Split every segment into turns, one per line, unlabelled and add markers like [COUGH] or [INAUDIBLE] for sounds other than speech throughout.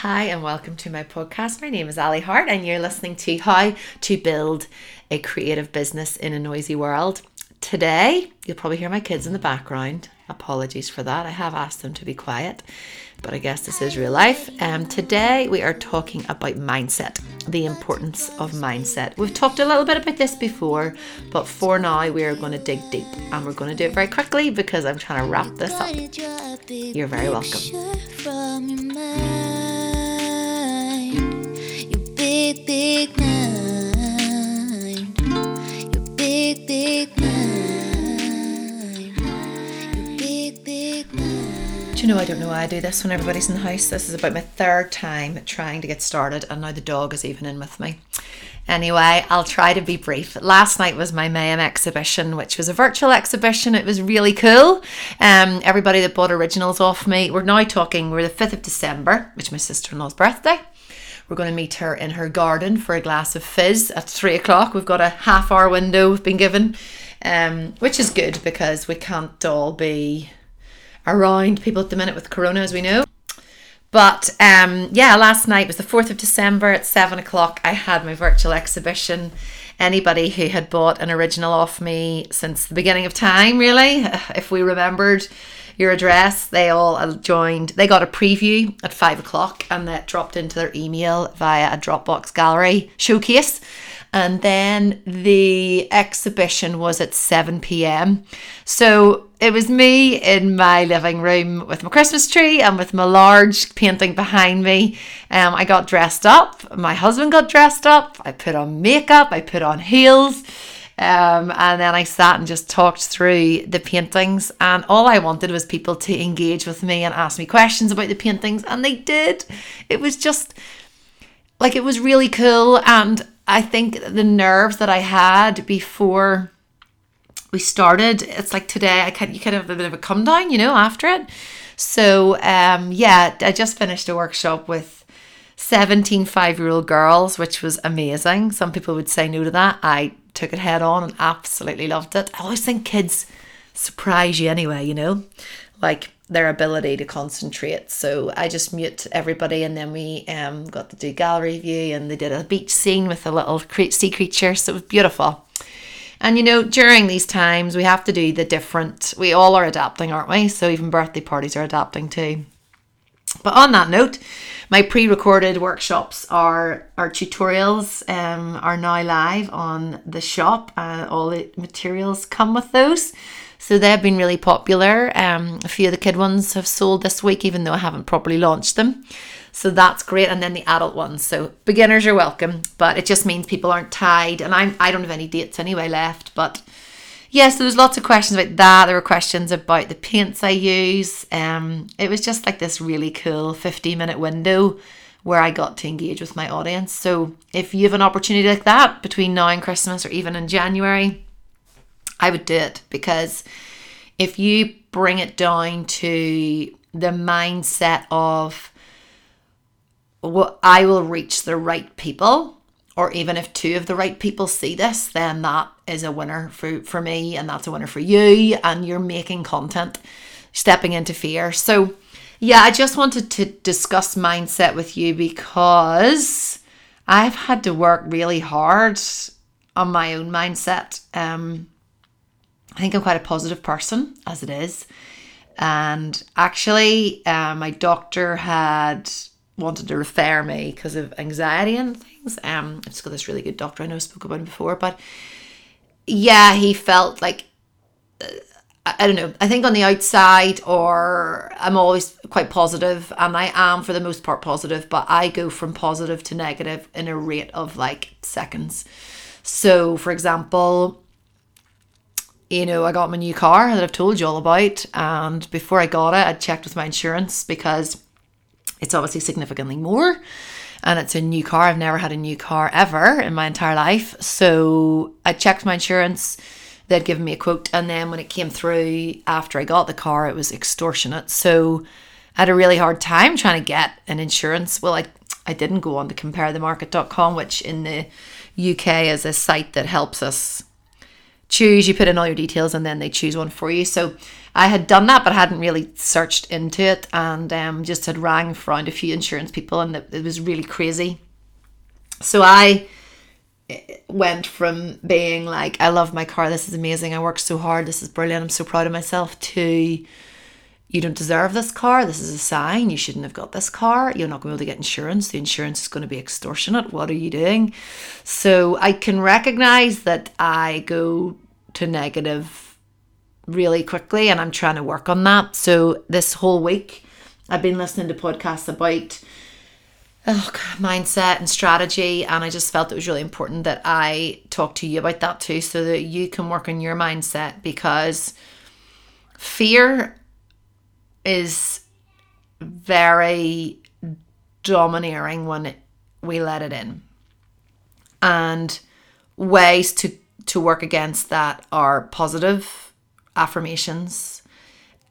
Hi, and welcome to my podcast. My name is Ali Hart, and you're listening to How to Build a Creative Business in a Noisy World. Today, you'll probably hear my kids in the background. Apologies for that. I have asked them to be quiet, but I guess this is real life. Um, today, we are talking about mindset, the importance of mindset. We've talked a little bit about this before, but for now, we are going to dig deep and we're going to do it very quickly because I'm trying to wrap this up. You're very welcome. Big, big mind. Your big, big mind. Big, big mind. Do you know, I don't know why I do this when everybody's in the house. This is about my third time trying to get started, and now the dog is even in with me. Anyway, I'll try to be brief. Last night was my Mayhem exhibition, which was a virtual exhibition. It was really cool. Um, everybody that bought originals off me, we're now talking, we're the 5th of December, which is my sister in law's birthday. We're going to meet her in her garden for a glass of fizz at three o'clock. We've got a half hour window we've been given, um, which is good because we can't all be around people at the minute with Corona, as we know. But um, yeah, last night was the 4th of December at 7 o'clock. I had my virtual exhibition. Anybody who had bought an original off me since the beginning of time, really, [SIGHS] if we remembered, your address. They all joined, they got a preview at five o'clock and that dropped into their email via a Dropbox gallery showcase. And then the exhibition was at 7 pm. So it was me in my living room with my Christmas tree and with my large painting behind me. Um, I got dressed up. My husband got dressed up. I put on makeup. I put on heels. Um, and then I sat and just talked through the paintings, and all I wanted was people to engage with me and ask me questions about the paintings, and they did. It was just like it was really cool, and I think the nerves that I had before we started, it's like today I can you kind of have a bit of a come down, you know, after it. So um, yeah, I just finished a workshop with 17 five year old girls, which was amazing. Some people would say no to that. I took it head on and absolutely loved it. I always think kids surprise you anyway, you know, like their ability to concentrate. So I just mute everybody, and then we um, got to do gallery view, and they did a beach scene with a little sea creature. So it was beautiful. And you know, during these times, we have to do the different. We all are adapting, aren't we? So even birthday parties are adapting too. But on that note, my pre-recorded workshops are our tutorials um, are now live on the shop. Uh, all the materials come with those. So they've been really popular. Um, a few of the kid ones have sold this week, even though I haven't properly launched them. So that's great. And then the adult ones. So beginners are welcome, but it just means people aren't tied. And I'm I don't have any dates anyway left, but yes, there was lots of questions about that. There were questions about the paints I use. Um, it was just like this really cool 50 minute window where I got to engage with my audience. So if you have an opportunity like that between now and Christmas or even in January, I would do it because if you bring it down to the mindset of well, I will reach the right people or even if two of the right people see this, then that is a winner for, for me and that's a winner for you. And you're making content, stepping into fear. So, yeah, I just wanted to discuss mindset with you because I've had to work really hard on my own mindset. Um, I think I'm quite a positive person as it is. And actually, uh, my doctor had wanted to refer me because of anxiety and things. Um, I've just got this really good doctor I know I spoke about him before, but yeah, he felt like uh, I don't know. I think on the outside, or I'm always quite positive, and I am for the most part positive, but I go from positive to negative in a rate of like seconds. So, for example, you know, I got my new car that I've told you all about, and before I got it, I checked with my insurance because it's obviously significantly more and it's a new car. I've never had a new car ever in my entire life. So I checked my insurance. They'd given me a quote, and then when it came through after I got the car, it was extortionate. So I had a really hard time trying to get an insurance. Well, I I didn't go on to comparethemarket.com, which in the UK is a site that helps us choose, you put in all your details, and then they choose one for you. So I had done that, but I hadn't really searched into it, and um, just had rang around a few insurance people, and it was really crazy. So I eh, went from being like, I love my car, this is amazing, I worked so hard, this is brilliant, I'm so proud of myself, to you don't deserve this car. This is a sign. You shouldn't have got this car. You're not going to be able to get insurance. The insurance is going to be extortionate. What are you doing? So I can recognize that I go to negative really quickly and I'm trying to work on that. So this whole week, I've been listening to podcasts about oh, mindset and strategy. And I just felt it was really important that I talk to you about that too so that you can work on your mindset because fear is very domineering when we let it in. And ways to to work against that are positive affirmations,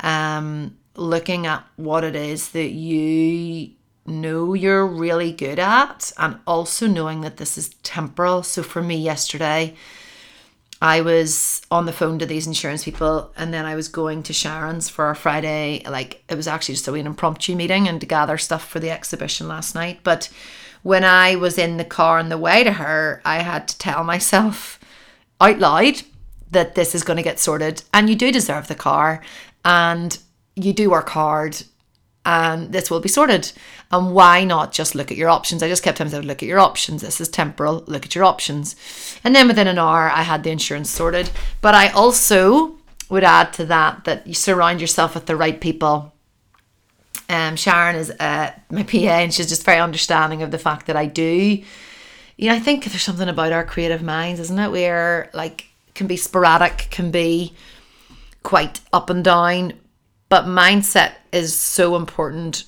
um, looking at what it is that you know you're really good at, and also knowing that this is temporal. So for me, yesterday, I was on the phone to these insurance people and then I was going to Sharon's for our Friday. Like it was actually just a wee impromptu meeting and to gather stuff for the exhibition last night. But when I was in the car on the way to her, I had to tell myself out loud that this is going to get sorted and you do deserve the car and you do work hard and this will be sorted. And why not just look at your options? I just kept telling myself, look at your options. This is temporal. Look at your options. And then within an hour, I had the insurance sorted. But I also would add to that that you surround yourself with the right people. Um, Sharon is uh, my PA, and she's just very understanding of the fact that I do. You know, I think there's something about our creative minds, isn't it? Where like can be sporadic, can be quite up and down, but mindset is so important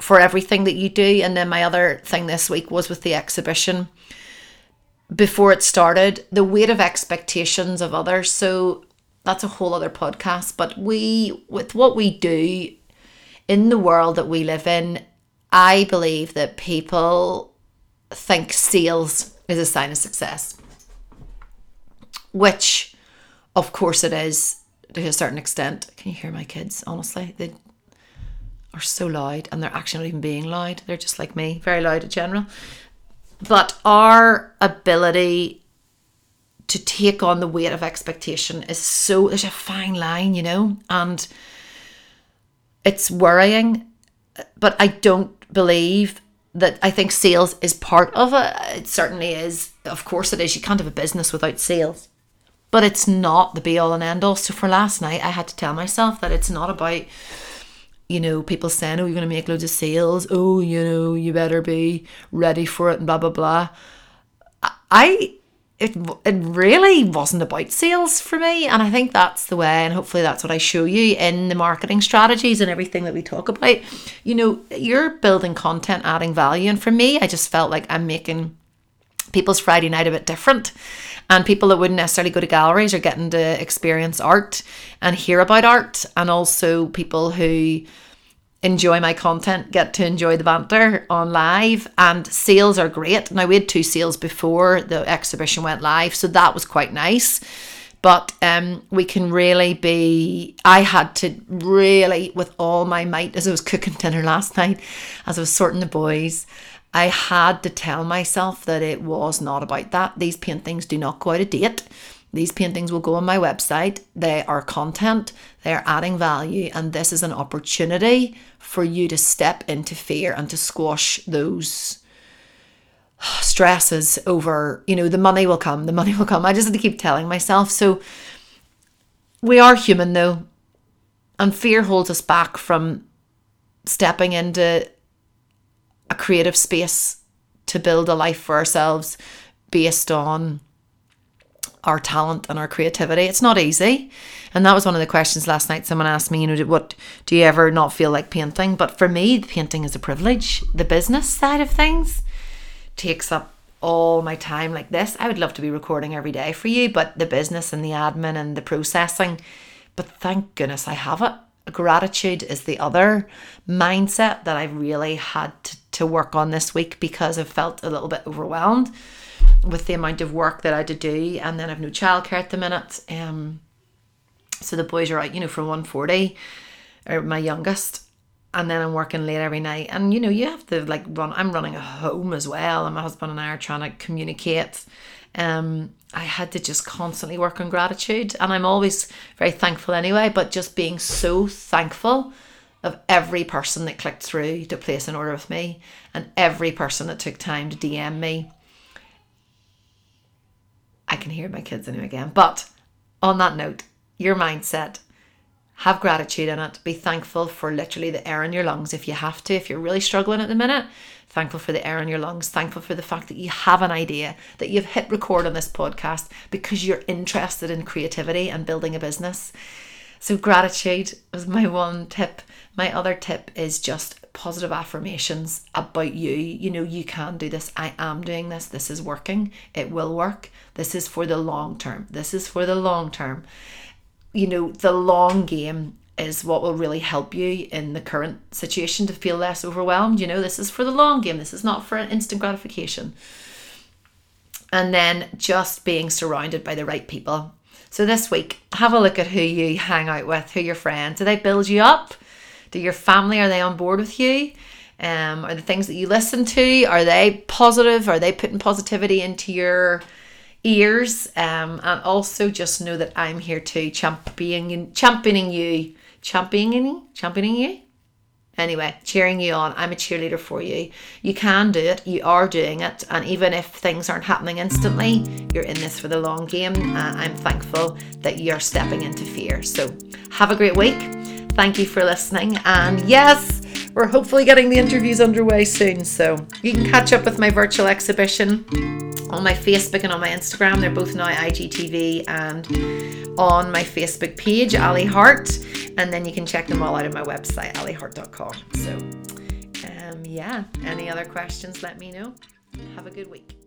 for everything that you do. And then my other thing this week was with the exhibition. Before it started, the weight of expectations of others. So that's a whole other podcast. But we, with what we do in the world that we live in, I believe that people think sales is a sign of success, which, of course, it is to a certain extent. Can you hear my kids? Honestly, they are so loud and they're actually not even being loud. They're just like me, very loud in general. But our ability to take on the weight of expectation is so, there's a fine line, you know, and it's worrying. But I don't believe that I think sales is part of it. It certainly is. Of course, it is. You can't have a business without sales but it's not the be all and end all. So for last night, I had to tell myself that it's not about, you know, people saying, oh, you're going to make loads of sales. Oh, you know, you better be ready for it and blah, blah, blah. I, it, it really wasn't about sales for me. And I think that's the way, and hopefully that's what I show you in the marketing strategies and everything that we talk about. You know, you're building content, adding value. And for me, I just felt like I'm making people's Friday night a bit different. And people that wouldn't necessarily go to galleries are getting to experience art and hear about art. And also people who enjoy my content get to enjoy the banter on live. And sales are great. Now, we had two sales before the exhibition went live, so that was quite nice but um, we can really be i had to really with all my might as i was cooking dinner last [LAUGHS] night as i was sorting the boys I had to tell myself that it was not about that. These paintings do not go out of date. These paintings will go on my website. They are content, they are adding value, and this is an opportunity for you to step into fear and to squash those stresses over, you know, the money will come, the money [LAUGHS] will come. I just have to keep telling myself. So we are human though, and fear holds us back from stepping into a creative space to build a life for ourselves based on our talent and our creativity. It's not easy. And that was one of the questions last night. Someone asked me, you know, what do you ever not feel like painting? But for me, painting is a privilege. The business side of things takes up all my time like this. I would love to be recording every day for you, but the business and the admin and the processing, but thank goodness I have it. Gratitude is the other mindset that I've really had to to work on this week because I've felt a little bit overwhelmed. with the amount of work that I had to do, and then I've no childcare at the minute. Um, so the boys are out, you know, from 140, or my youngest, and then I'm working late every night. And you know, you have to like run. I'm running a home as well, and my husband and I are trying to communicate. Um, I had to just constantly work on gratitude, and I'm always very thankful anyway. But just being so thankful of every person that clicked through to place an order with me, and every person that took time to DM me. I can hear my kids anyway again. But on that note, your mindset have gratitude in it. Be thankful for literally the air in your lungs if you have to. If you're really struggling at the minute, thankful for the air in your lungs. Thankful for the fact that you have an idea, that you've hit record on this podcast because you're interested in creativity and building a business. So, gratitude was my one tip. My other tip is just positive affirmations about you. You know, you can do this. I am doing this. This is working. It will work. This is for the long term. This is for the long term you know, the long game is what will really help you in the current situation to feel less overwhelmed. You know, this is for the long game, this is not for an instant gratification. And then just being surrounded by the right people. So this week, have a look at who you hang out with, who your friends. Do they build you up? Do your family are they on board with you? Um, are the things that you listen to are they positive? Are they putting positivity into your ears? Um, and also just know that I'm here to championing championing you. Championing? Championing you? Anyway cheering you on. I'm a cheerleader for you. You can do it. You are doing it. And even if things aren't happening instantly you're in this for the long game. And I'm thankful that you're stepping into fear. So have a great week thank you for listening and yes we're hopefully getting the interviews underway soon so you can catch up with my virtual exhibition on my Facebook and on my Instagram. They're both now IGTV and on my Facebook page, Ali Hart. And then you can check them all out on my website, alihart.com. So, um, yeah, any other questions, let me know. Have a good week.